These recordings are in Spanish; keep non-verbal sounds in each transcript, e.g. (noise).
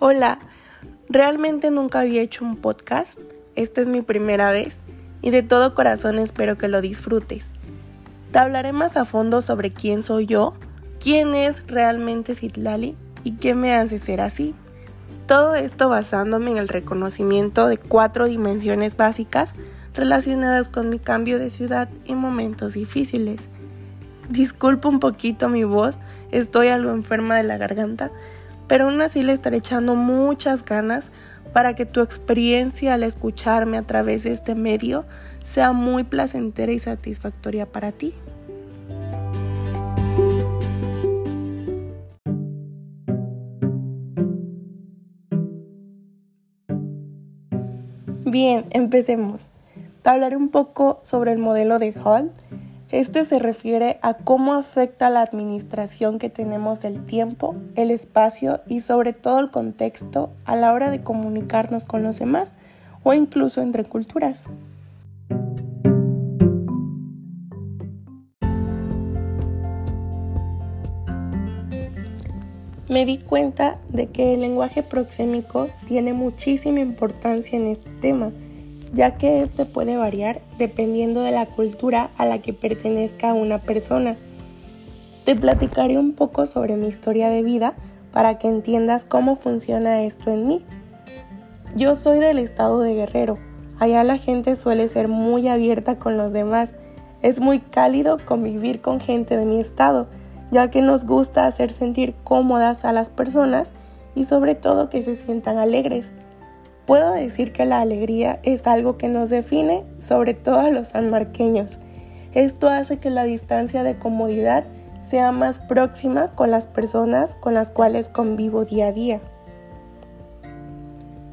Hola, realmente nunca había hecho un podcast, esta es mi primera vez y de todo corazón espero que lo disfrutes. Te hablaré más a fondo sobre quién soy yo, quién es realmente Citlali y qué me hace ser así. Todo esto basándome en el reconocimiento de cuatro dimensiones básicas relacionadas con mi cambio de ciudad y momentos difíciles. Disculpa un poquito mi voz, estoy algo enferma de la garganta, pero aún así le estaré echando muchas ganas para que tu experiencia al escucharme a través de este medio sea muy placentera y satisfactoria para ti. Bien, empecemos. Te hablaré un poco sobre el modelo de Hall este se refiere a cómo afecta la administración que tenemos del tiempo, el espacio y sobre todo el contexto a la hora de comunicarnos con los demás o incluso entre culturas. Me di cuenta de que el lenguaje proxémico tiene muchísima importancia en este tema ya que este puede variar dependiendo de la cultura a la que pertenezca una persona. Te platicaré un poco sobre mi historia de vida para que entiendas cómo funciona esto en mí. Yo soy del estado de Guerrero. Allá la gente suele ser muy abierta con los demás. Es muy cálido convivir con gente de mi estado, ya que nos gusta hacer sentir cómodas a las personas y sobre todo que se sientan alegres. Puedo decir que la alegría es algo que nos define, sobre todo a los sanmarqueños. Esto hace que la distancia de comodidad sea más próxima con las personas con las cuales convivo día a día.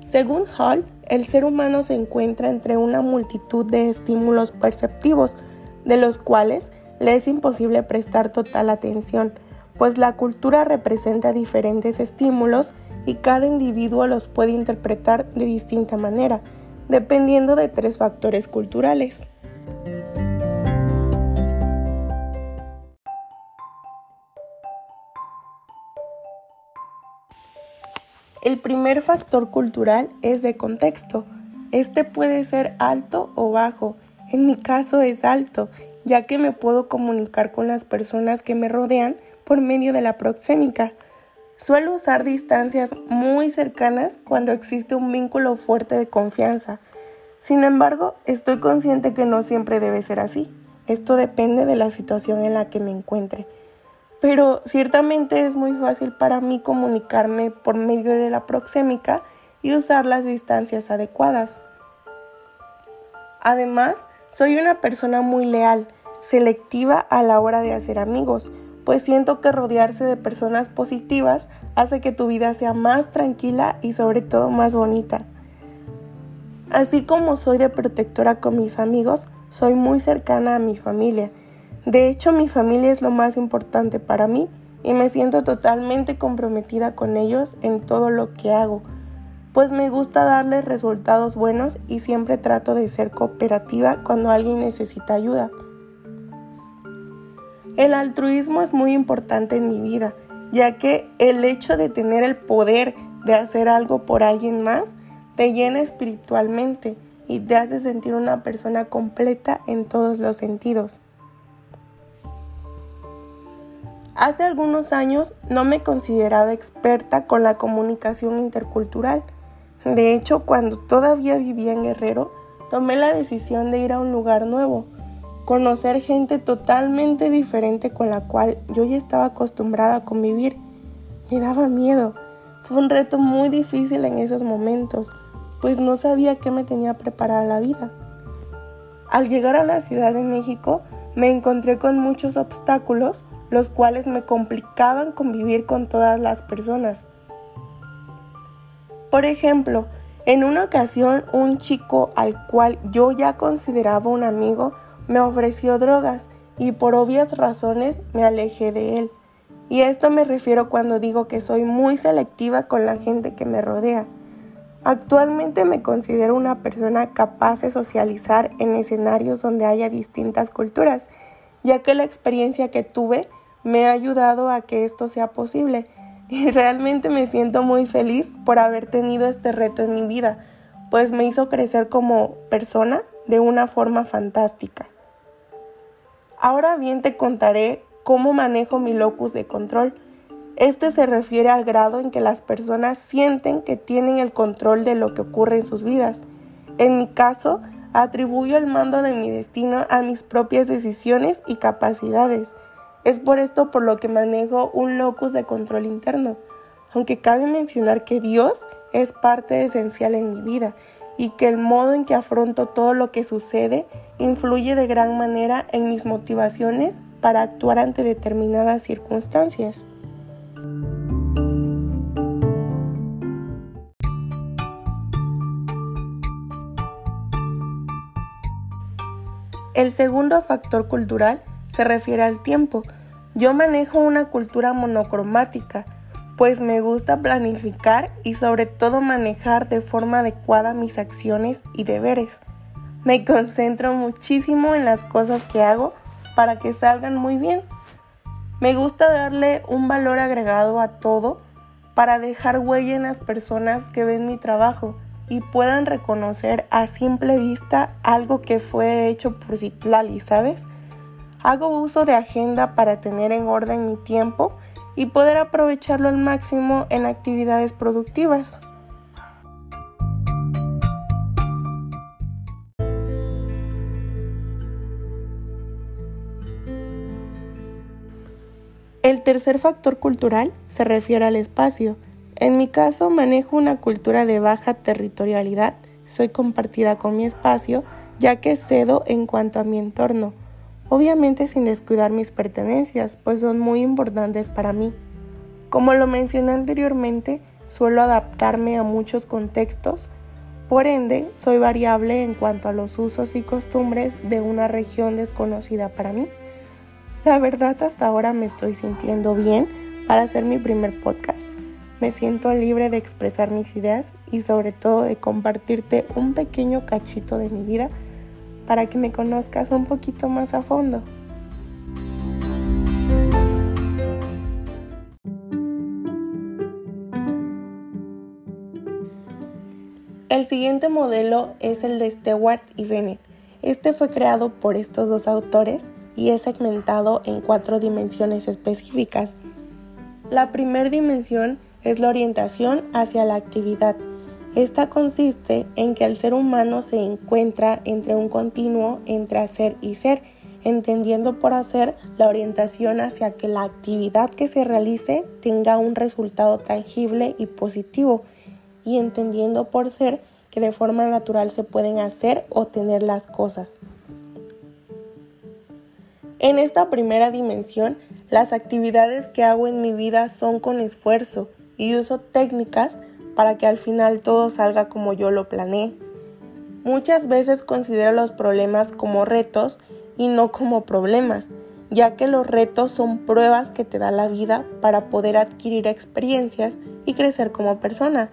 Según Hall, el ser humano se encuentra entre una multitud de estímulos perceptivos, de los cuales le es imposible prestar total atención, pues la cultura representa diferentes estímulos y cada individuo los puede interpretar de distinta manera, dependiendo de tres factores culturales. El primer factor cultural es de contexto. Este puede ser alto o bajo. En mi caso es alto, ya que me puedo comunicar con las personas que me rodean por medio de la proxémica. Suelo usar distancias muy cercanas cuando existe un vínculo fuerte de confianza. Sin embargo, estoy consciente que no siempre debe ser así. Esto depende de la situación en la que me encuentre. Pero ciertamente es muy fácil para mí comunicarme por medio de la proxémica y usar las distancias adecuadas. Además, soy una persona muy leal, selectiva a la hora de hacer amigos pues siento que rodearse de personas positivas hace que tu vida sea más tranquila y sobre todo más bonita. Así como soy de protectora con mis amigos, soy muy cercana a mi familia. De hecho, mi familia es lo más importante para mí y me siento totalmente comprometida con ellos en todo lo que hago, pues me gusta darles resultados buenos y siempre trato de ser cooperativa cuando alguien necesita ayuda. El altruismo es muy importante en mi vida, ya que el hecho de tener el poder de hacer algo por alguien más te llena espiritualmente y te hace sentir una persona completa en todos los sentidos. Hace algunos años no me consideraba experta con la comunicación intercultural. De hecho, cuando todavía vivía en Guerrero, tomé la decisión de ir a un lugar nuevo, conocer gente totalmente diferente con la cual yo ya estaba acostumbrada a convivir. Me daba miedo. Fue un reto muy difícil en esos momentos, pues no sabía qué me tenía preparada la vida. Al llegar a la Ciudad de México, me encontré con muchos obstáculos, los cuales me complicaban convivir con todas las personas. Por ejemplo, en una ocasión un chico al cual yo ya consideraba un amigo me ofreció drogas y por obvias razones me alejé de él. Y a esto me refiero cuando digo que soy muy selectiva con la gente que me rodea. Actualmente me considero una persona capaz de socializar en escenarios donde haya distintas culturas, ya que la experiencia que tuve me ha ayudado a que esto sea posible. (laughs) y realmente me siento muy feliz por haber tenido este reto en mi vida, pues me hizo crecer como persona de una forma fantástica. Ahora bien te contaré cómo manejo mi locus de control. Este se refiere al grado en que las personas sienten que tienen el control de lo que ocurre en sus vidas. En mi caso, atribuyo el mando de mi destino a mis propias decisiones y capacidades. Es por esto por lo que manejo un locus de control interno, aunque cabe mencionar que Dios es parte esencial en mi vida y que el modo en que afronto todo lo que sucede influye de gran manera en mis motivaciones para actuar ante determinadas circunstancias. El segundo factor cultural se refiere al tiempo. Yo manejo una cultura monocromática, pues me gusta planificar y sobre todo manejar de forma adecuada mis acciones y deberes. Me concentro muchísimo en las cosas que hago para que salgan muy bien. Me gusta darle un valor agregado a todo para dejar huella en las personas que ven mi trabajo y puedan reconocer a simple vista algo que fue hecho por Citlali, ¿sabes? Hago uso de agenda para tener en orden mi tiempo y poder aprovecharlo al máximo en actividades productivas. El tercer factor cultural se refiere al espacio. En mi caso manejo una cultura de baja territorialidad, soy compartida con mi espacio, ya que cedo en cuanto a mi entorno obviamente sin descuidar mis pertenencias, pues son muy importantes para mí. Como lo mencioné anteriormente, suelo adaptarme a muchos contextos, por ende soy variable en cuanto a los usos y costumbres de una región desconocida para mí. La verdad hasta ahora me estoy sintiendo bien para hacer mi primer podcast. Me siento libre de expresar mis ideas y sobre todo de compartirte un pequeño cachito de mi vida para que me conozcas un poquito más a fondo. El siguiente modelo es el de Stewart y Bennett. Este fue creado por estos dos autores y es segmentado en cuatro dimensiones específicas. La primera dimensión es la orientación hacia la actividad, esta consiste en que el ser humano se encuentra entre un continuo entre hacer y ser, entendiendo por hacer la orientación hacia que la actividad que se realice tenga un resultado tangible y positivo, y entendiendo por ser que de forma natural se pueden hacer o tener las cosas. En esta primera dimensión, las actividades que hago en mi vida son con esfuerzo y uso técnicas para que al final todo salga como yo lo planeé. Muchas veces considero los problemas como retos y no como problemas, ya que los retos son pruebas que te da la vida para poder adquirir experiencias y crecer como persona.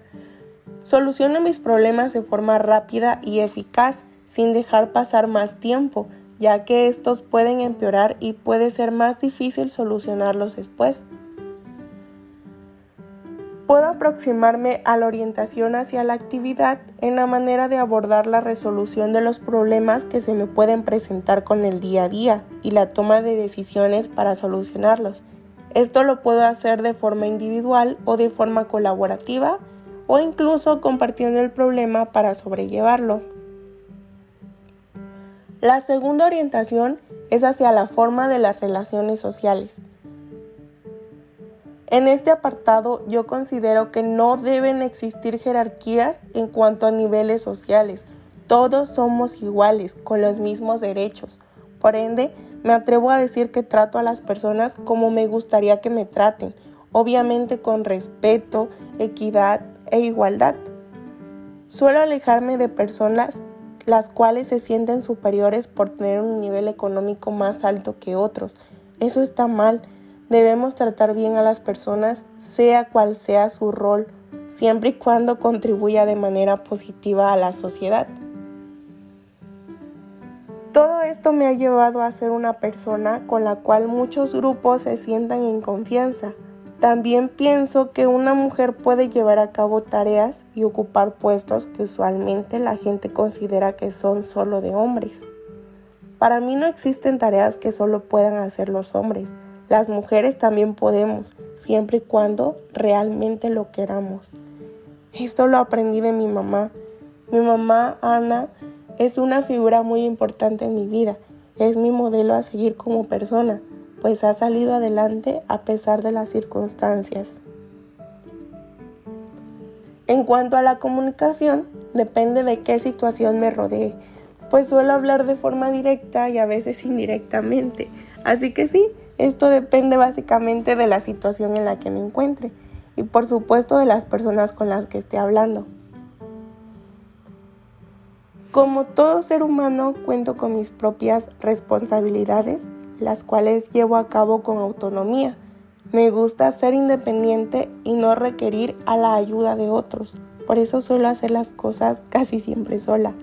Soluciono mis problemas de forma rápida y eficaz sin dejar pasar más tiempo, ya que estos pueden empeorar y puede ser más difícil solucionarlos después. Puedo aproximarme a la orientación hacia la actividad en la manera de abordar la resolución de los problemas que se me pueden presentar con el día a día y la toma de decisiones para solucionarlos. Esto lo puedo hacer de forma individual o de forma colaborativa o incluso compartiendo el problema para sobrellevarlo. La segunda orientación es hacia la forma de las relaciones sociales. En este apartado yo considero que no deben existir jerarquías en cuanto a niveles sociales. Todos somos iguales, con los mismos derechos. Por ende, me atrevo a decir que trato a las personas como me gustaría que me traten, obviamente con respeto, equidad e igualdad. Suelo alejarme de personas las cuales se sienten superiores por tener un nivel económico más alto que otros. Eso está mal Debemos tratar bien a las personas, sea cual sea su rol, siempre y cuando contribuya de manera positiva a la sociedad. Todo esto me ha llevado a ser una persona con la cual muchos grupos se sientan en confianza. También pienso que una mujer puede llevar a cabo tareas y ocupar puestos que usualmente la gente considera que son solo de hombres. Para mí no existen tareas que solo puedan hacer los hombres. Las mujeres también podemos, siempre y cuando realmente lo queramos. Esto lo aprendí de mi mamá. Mi mamá, Ana, es una figura muy importante en mi vida. Es mi modelo a seguir como persona pues ha salido adelante a pesar de las circunstancias. En cuanto a la comunicación, depende de qué situación me rodee, pues suelo hablar de forma directa y a veces indirectamente. Así que sí, esto depende básicamente de la situación en la que me encuentre y por supuesto de las personas con las que esté hablando. Como todo ser humano cuento con mis propias responsabilidades las cuales llevo a cabo con autonomía. Me gusta ser independiente y no requerir a la ayuda de otros. Por eso suelo hacer las cosas casi siempre sola.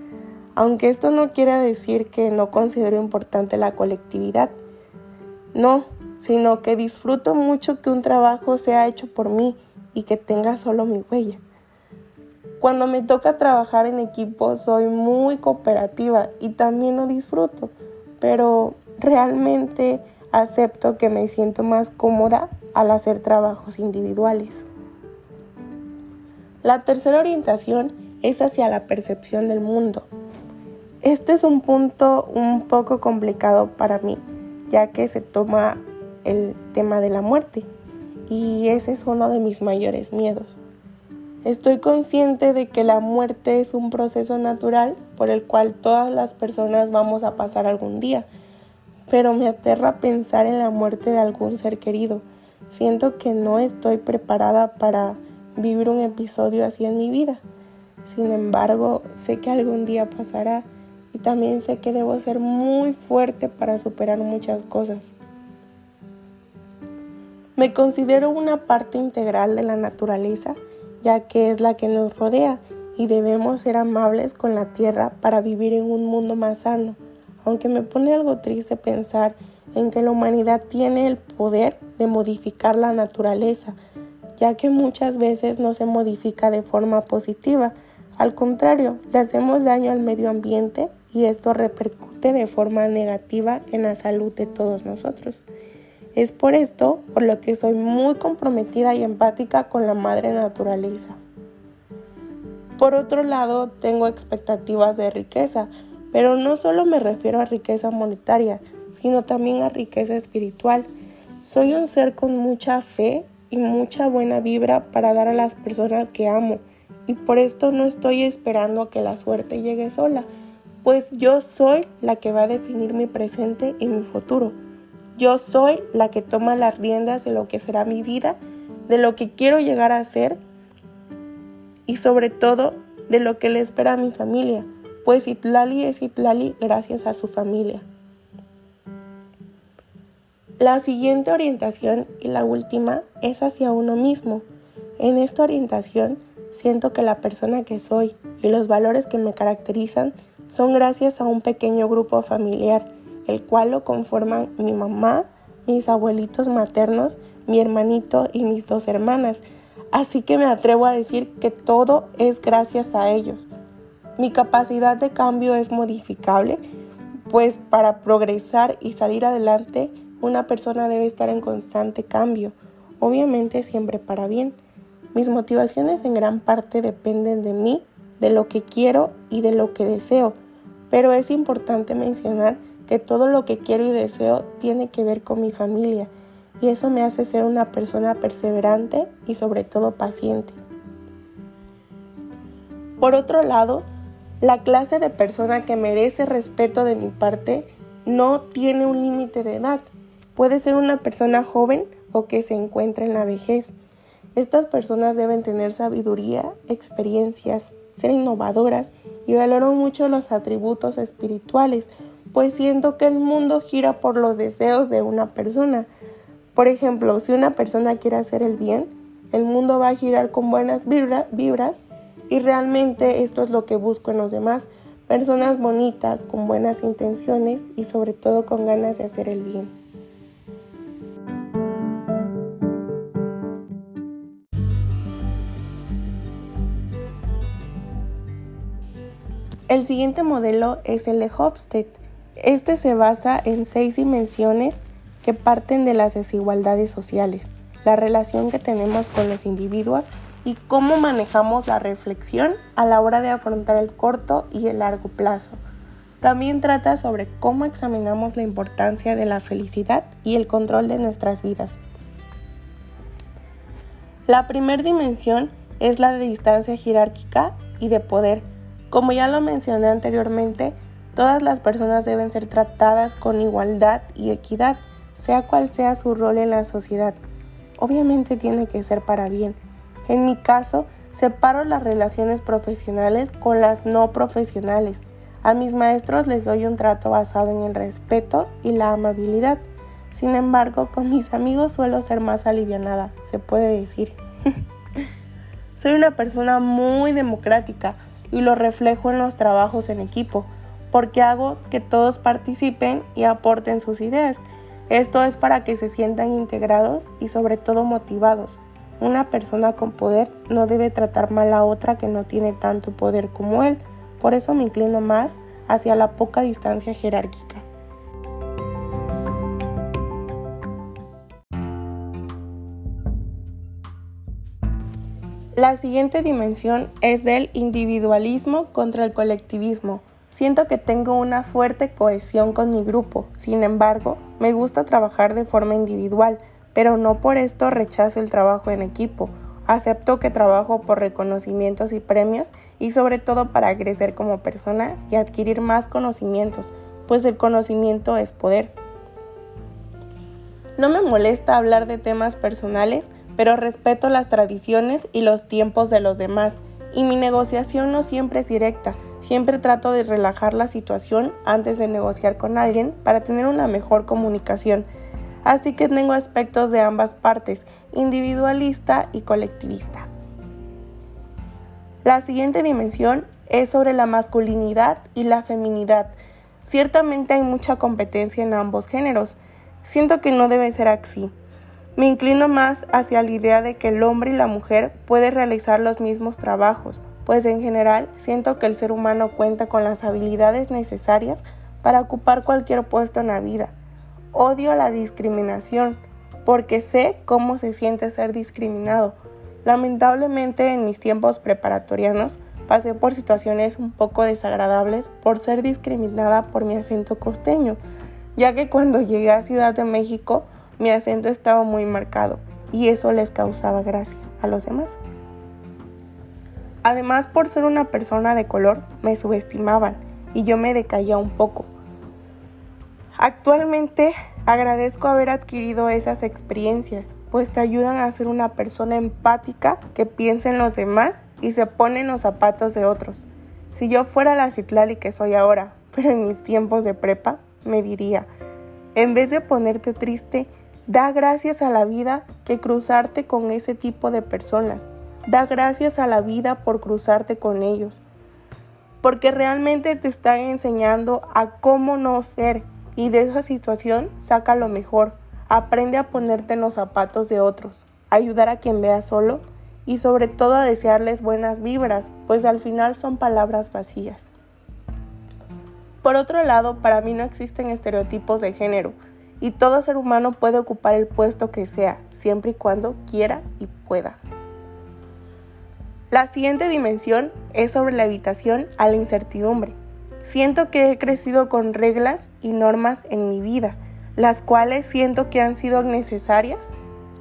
Aunque esto no quiere decir que no considero importante la colectividad. No, sino que disfruto mucho que un trabajo sea hecho por mí y que tenga solo mi huella. Cuando me toca trabajar en equipo soy muy cooperativa y también lo disfruto, pero realmente acepto que me siento más cómoda al hacer trabajos individuales. La tercera orientación es hacia la percepción del mundo. Este es un punto un poco complicado para mí, ya que se toma el tema de la muerte y ese es uno de mis mayores miedos. Estoy consciente de que la muerte es un proceso natural por el cual todas las personas vamos a pasar algún día, pero me aterra pensar en la muerte de algún ser querido. Siento que no estoy preparada para vivir un episodio así en mi vida. Sin embargo, sé que algún día pasará y también sé que debo ser muy fuerte para superar muchas cosas. Me considero una parte integral de la naturaleza, ya que es la que nos rodea y debemos ser amables con la tierra para vivir en un mundo más sano aunque me pone algo triste pensar en que la humanidad tiene el poder de modificar la naturaleza, ya que muchas veces no se modifica de forma positiva. Al contrario, le hacemos daño al medio ambiente y esto repercute de forma negativa en la salud de todos nosotros. Es por esto por lo que soy muy comprometida y empática con la madre naturaleza. Por otro lado, tengo expectativas de riqueza, pero no solo me refiero a riqueza monetaria, sino también a riqueza espiritual. Soy un ser con mucha fe y mucha buena vibra para dar a las personas que amo. Y por esto no estoy esperando a que la suerte llegue sola, pues yo soy la que va a definir mi presente y mi futuro. Yo soy la que toma las riendas de lo que será mi vida, de lo que quiero llegar a ser y sobre todo de lo que le espera a mi familia pues Itlali es Itlali gracias a su familia. La siguiente orientación y la última es hacia uno mismo. En esta orientación siento que la persona que soy y los valores que me caracterizan son gracias a un pequeño grupo familiar, el cual lo conforman mi mamá, mis abuelitos maternos, mi hermanito y mis dos hermanas. Así que me atrevo a decir que todo es gracias a ellos. Mi capacidad de cambio es modificable, pues para progresar y salir adelante una persona debe estar en constante cambio, obviamente siempre para bien. Mis motivaciones en gran parte dependen de mí, de lo que quiero y de lo que deseo, pero es importante mencionar que todo lo que quiero y deseo tiene que ver con mi familia y eso me hace ser una persona perseverante y sobre todo paciente. Por otro lado, la clase de persona que merece respeto de mi parte no tiene un límite de edad. Puede ser una persona joven o que se encuentre en la vejez. Estas personas deben tener sabiduría, experiencias, ser innovadoras y valoro mucho los atributos espirituales, pues siento que el mundo gira por los deseos de una persona. Por ejemplo, si una persona quiere hacer el bien, el mundo va a girar con buenas vibras y realmente esto es lo que busco en los demás, personas bonitas, con buenas intenciones y sobre todo con ganas de hacer el bien. El siguiente modelo es el de Hofstede. Este se basa en seis dimensiones que parten de las desigualdades sociales, la relación que tenemos con los individuos y cómo manejamos la reflexión a la hora de afrontar el corto y el largo plazo. También trata sobre cómo examinamos la importancia de la felicidad y el control de nuestras vidas. La primera dimensión es la de distancia jerárquica y de poder. Como ya lo mencioné anteriormente, todas las personas deben ser tratadas con igualdad y equidad, sea cual sea su rol en la sociedad. Obviamente tiene que ser para bien en mi caso, separo las relaciones profesionales con las no profesionales. A mis maestros les doy un trato basado en el respeto y la amabilidad. Sin embargo, con mis amigos suelo ser más alivianada, se puede decir. (laughs) Soy una persona muy democrática y lo reflejo en los trabajos en equipo, porque hago que todos participen y aporten sus ideas. Esto es para que se sientan integrados y sobre todo motivados. Una persona con poder no debe tratar mal a otra que no tiene tanto poder como él. Por eso me inclino más hacia la poca distancia jerárquica. La siguiente dimensión es del individualismo contra el colectivismo. Siento que tengo una fuerte cohesión con mi grupo, sin embargo, me gusta trabajar de forma individual pero no por esto rechazo el trabajo en equipo. Acepto que trabajo por reconocimientos y premios y sobre todo para crecer como persona y adquirir más conocimientos, pues el conocimiento es poder. No me molesta hablar de temas personales, pero respeto las tradiciones y los tiempos de los demás, y mi negociación no siempre es directa. Siempre trato de relajar la situación antes de negociar con alguien para tener una mejor comunicación así que tengo aspectos de ambas partes, individualista y colectivista. La siguiente dimensión es sobre la masculinidad y la feminidad. Ciertamente hay mucha competencia en ambos géneros. Siento que no debe ser así. Me inclino más hacia la idea de que el hombre y la mujer pueden realizar los mismos trabajos, pues en general siento que el ser humano cuenta con las habilidades necesarias para ocupar cualquier puesto en la vida Odio la discriminación porque sé cómo se siente ser discriminado. Lamentablemente en mis tiempos preparatorianos pasé por situaciones un poco desagradables por ser discriminada por mi acento costeño, ya que cuando (laughs) llegué a Ciudad de México mi acento estaba muy marcado y eso les causaba gracia a los demás. Además, por ser una persona de color, me subestimaban y yo me decaía un poco Actualmente agradezco haber adquirido esas experiencias, pues te ayudan a ser una persona empática que piensa en los demás y se pone en los zapatos de otros. Si yo fuera la Citlali que soy ahora, pero en mis tiempos de prepa, me diría, en vez de ponerte triste, da gracias a la vida que cruzarte con ese tipo de personas. Da gracias a la vida por cruzarte con ellos. Porque realmente te están enseñando a cómo no ser y de esa situación saca lo mejor. Aprende a ponerte en los zapatos de otros, ayudar a quien vea solo y sobre todo a desearles buenas vibras, pues al final son palabras vacías. Por otro lado, para mí no existen estereotipos de género y todo ser humano puede ocupar el puesto que sea, siempre y cuando quiera y pueda. La siguiente dimensión es sobre la evitación a la incertidumbre. Siento que he crecido con reglas y normas en mi vida, las cuales siento que han sido necesarias,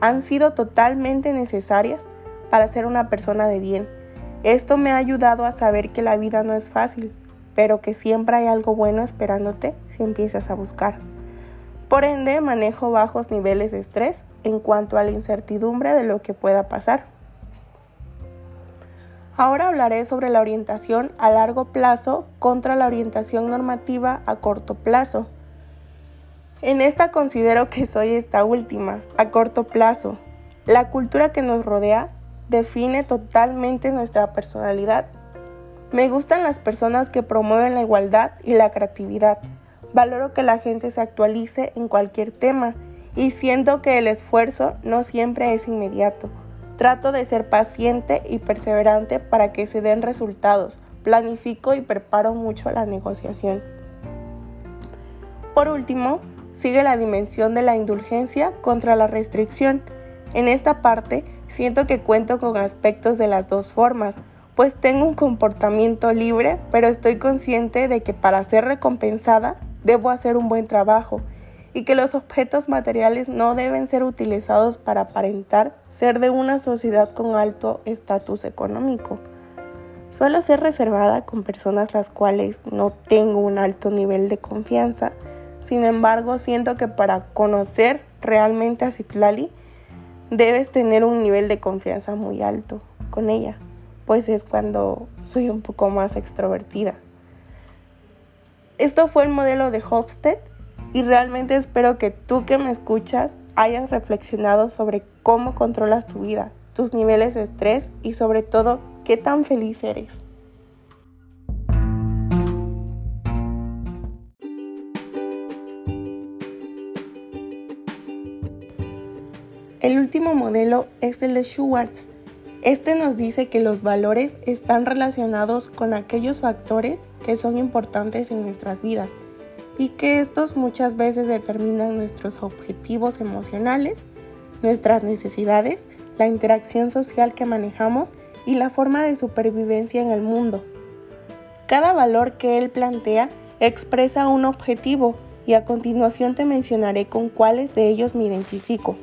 han sido totalmente necesarias para ser una persona de bien. Esto me ha ayudado a saber que la vida no es fácil, pero que siempre hay algo bueno esperándote si empiezas a buscar. Por ende, manejo bajos niveles de estrés en cuanto a la incertidumbre de lo que pueda pasar. Ahora hablaré sobre la orientación a largo plazo contra la orientación normativa a corto plazo. En esta considero que soy esta última, a corto plazo. La cultura que nos rodea define totalmente nuestra personalidad. Me gustan las personas que promueven la igualdad y la creatividad. Valoro que la gente se actualice en cualquier tema y siento que el esfuerzo no siempre es inmediato. Trato de ser paciente y perseverante para que se den resultados, planifico y preparo mucho la negociación. Por último, sigue la dimensión de la indulgencia contra la restricción. En esta parte, siento que cuento con aspectos de las dos formas, pues tengo un comportamiento libre, pero estoy consciente de que para ser recompensada debo hacer un buen trabajo y que los objetos materiales no deben ser utilizados para aparentar ser de una sociedad con alto estatus económico. Suelo ser reservada con personas las cuales no tengo un alto nivel de confianza, sin embargo siento que para conocer realmente a Citlali debes tener un nivel de confianza muy alto con ella pues es cuando soy un poco más extrovertida. Esto fue el modelo de Hofstede y realmente espero que tú que me escuchas hayas reflexionado sobre cómo controlas tu vida, tus niveles de estrés y sobre todo qué tan feliz eres. El último modelo es el de Schwartz este nos dice que los valores están relacionados con aquellos factores que son importantes en nuestras vidas y que estos muchas veces determinan nuestros objetivos emocionales, nuestras necesidades, la interacción social que manejamos y la forma de supervivencia en el mundo. Cada valor que él plantea expresa un objetivo y a continuación te mencionaré con cuáles de ellos me identifico.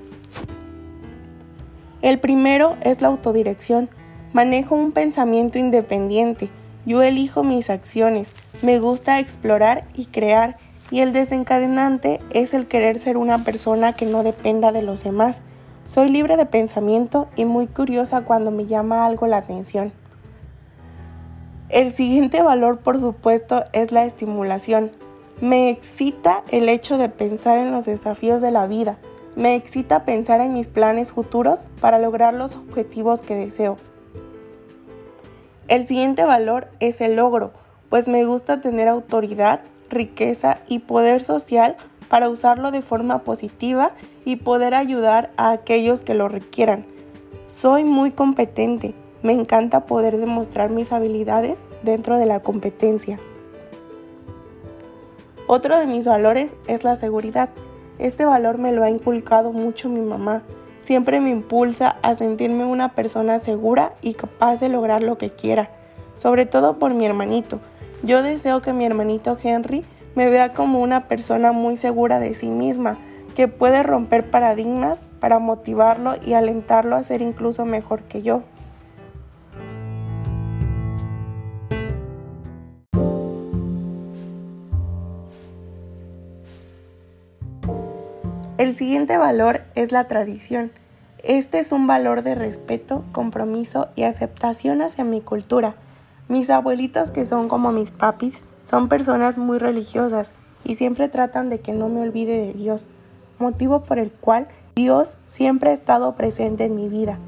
El primero es la autodirección. Manejo un pensamiento independiente. Yo elijo mis acciones. Me gusta explorar y crear. Y el desencadenante es el querer ser una persona que no dependa de los demás. Soy libre de pensamiento y muy curiosa cuando me llama algo la atención. El siguiente valor, por supuesto, es la estimulación. Me excita el hecho de pensar en los desafíos de la vida, me excita pensar en mis planes futuros para lograr los objetivos que deseo. El siguiente valor es el logro, pues me gusta tener autoridad, riqueza y poder social para usarlo de forma positiva y poder ayudar a aquellos que lo requieran. Soy muy competente, me encanta poder demostrar mis habilidades dentro de la competencia. Otro de mis valores es la seguridad. Este valor me lo ha inculcado mucho mi mamá. Siempre me impulsa a sentirme una persona segura y capaz de lograr lo que quiera, sobre todo por mi hermanito. Yo deseo que mi hermanito Henry me vea como una persona muy segura de sí misma, que puede romper paradigmas para motivarlo y alentarlo a ser incluso mejor que yo. El siguiente valor es la tradición. Este es un valor de respeto, compromiso y aceptación hacia mi cultura. Mis abuelitos, que son como mis papis, son personas muy religiosas y siempre tratan de que no me olvide de Dios, motivo por el cual Dios siempre ha estado presente en mi vida.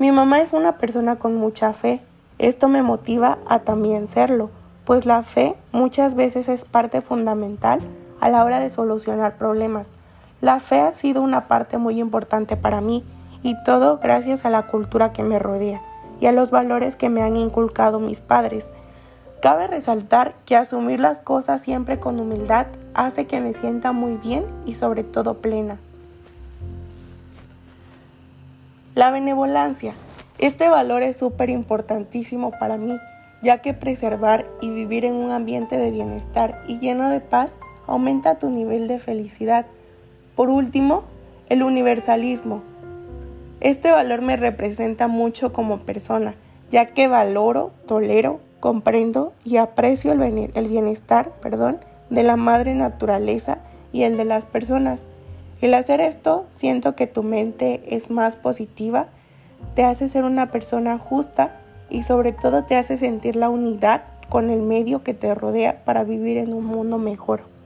Mi mamá es una persona con mucha fe. Esto me motiva a también serlo, pues la fe muchas veces es parte fundamental a la hora de solucionar problemas. La fe ha sido una parte muy importante para mí y todo gracias a la cultura que me rodea y a los valores que me han inculcado mis padres. Cabe resaltar que asumir las cosas siempre con humildad hace que me sienta muy bien y sobre todo plena. La benevolencia. Este valor es súper importantísimo para mí, ya que preservar y vivir en un ambiente de bienestar y lleno de paz aumenta tu nivel de felicidad por último, el universalismo. Este valor me representa mucho como persona, ya que valoro, tolero, comprendo y aprecio el bienestar perdón, de la madre naturaleza y el de las personas. El hacer esto, siento que tu mente es más positiva, te hace ser una persona justa y sobre todo te hace sentir la unidad con el medio que te rodea para vivir en un mundo mejor.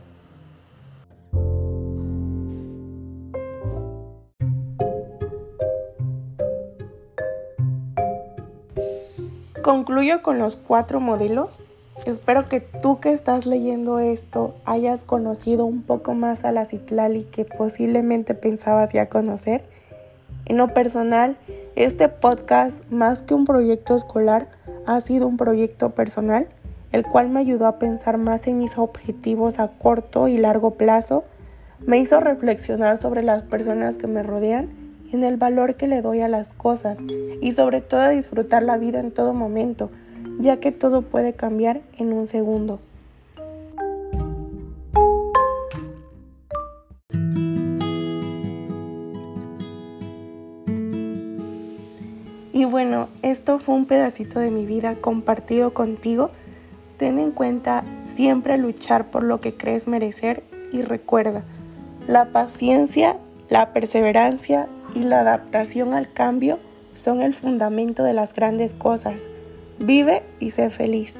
Concluyo con los cuatro modelos. Espero que tú que estás leyendo esto hayas conocido un poco más a la Citlali que posiblemente pensabas ya conocer. En lo personal, Este podcast, más que un proyecto escolar, ha sido un proyecto personal, el cual me ayudó a pensar más en mis objetivos a corto y largo plazo, me hizo reflexionar sobre las personas que me rodean en el valor que le doy a las cosas y sobre todo a disfrutar la vida en todo momento, ya que todo puede cambiar en un segundo. Y bueno, esto fue un pedacito de mi vida compartido contigo. Ten en cuenta siempre luchar por lo que crees merecer y recuerda, la paciencia, la perseverancia y la adaptación al cambio son el fundamento de las grandes cosas. Vive y sé feliz.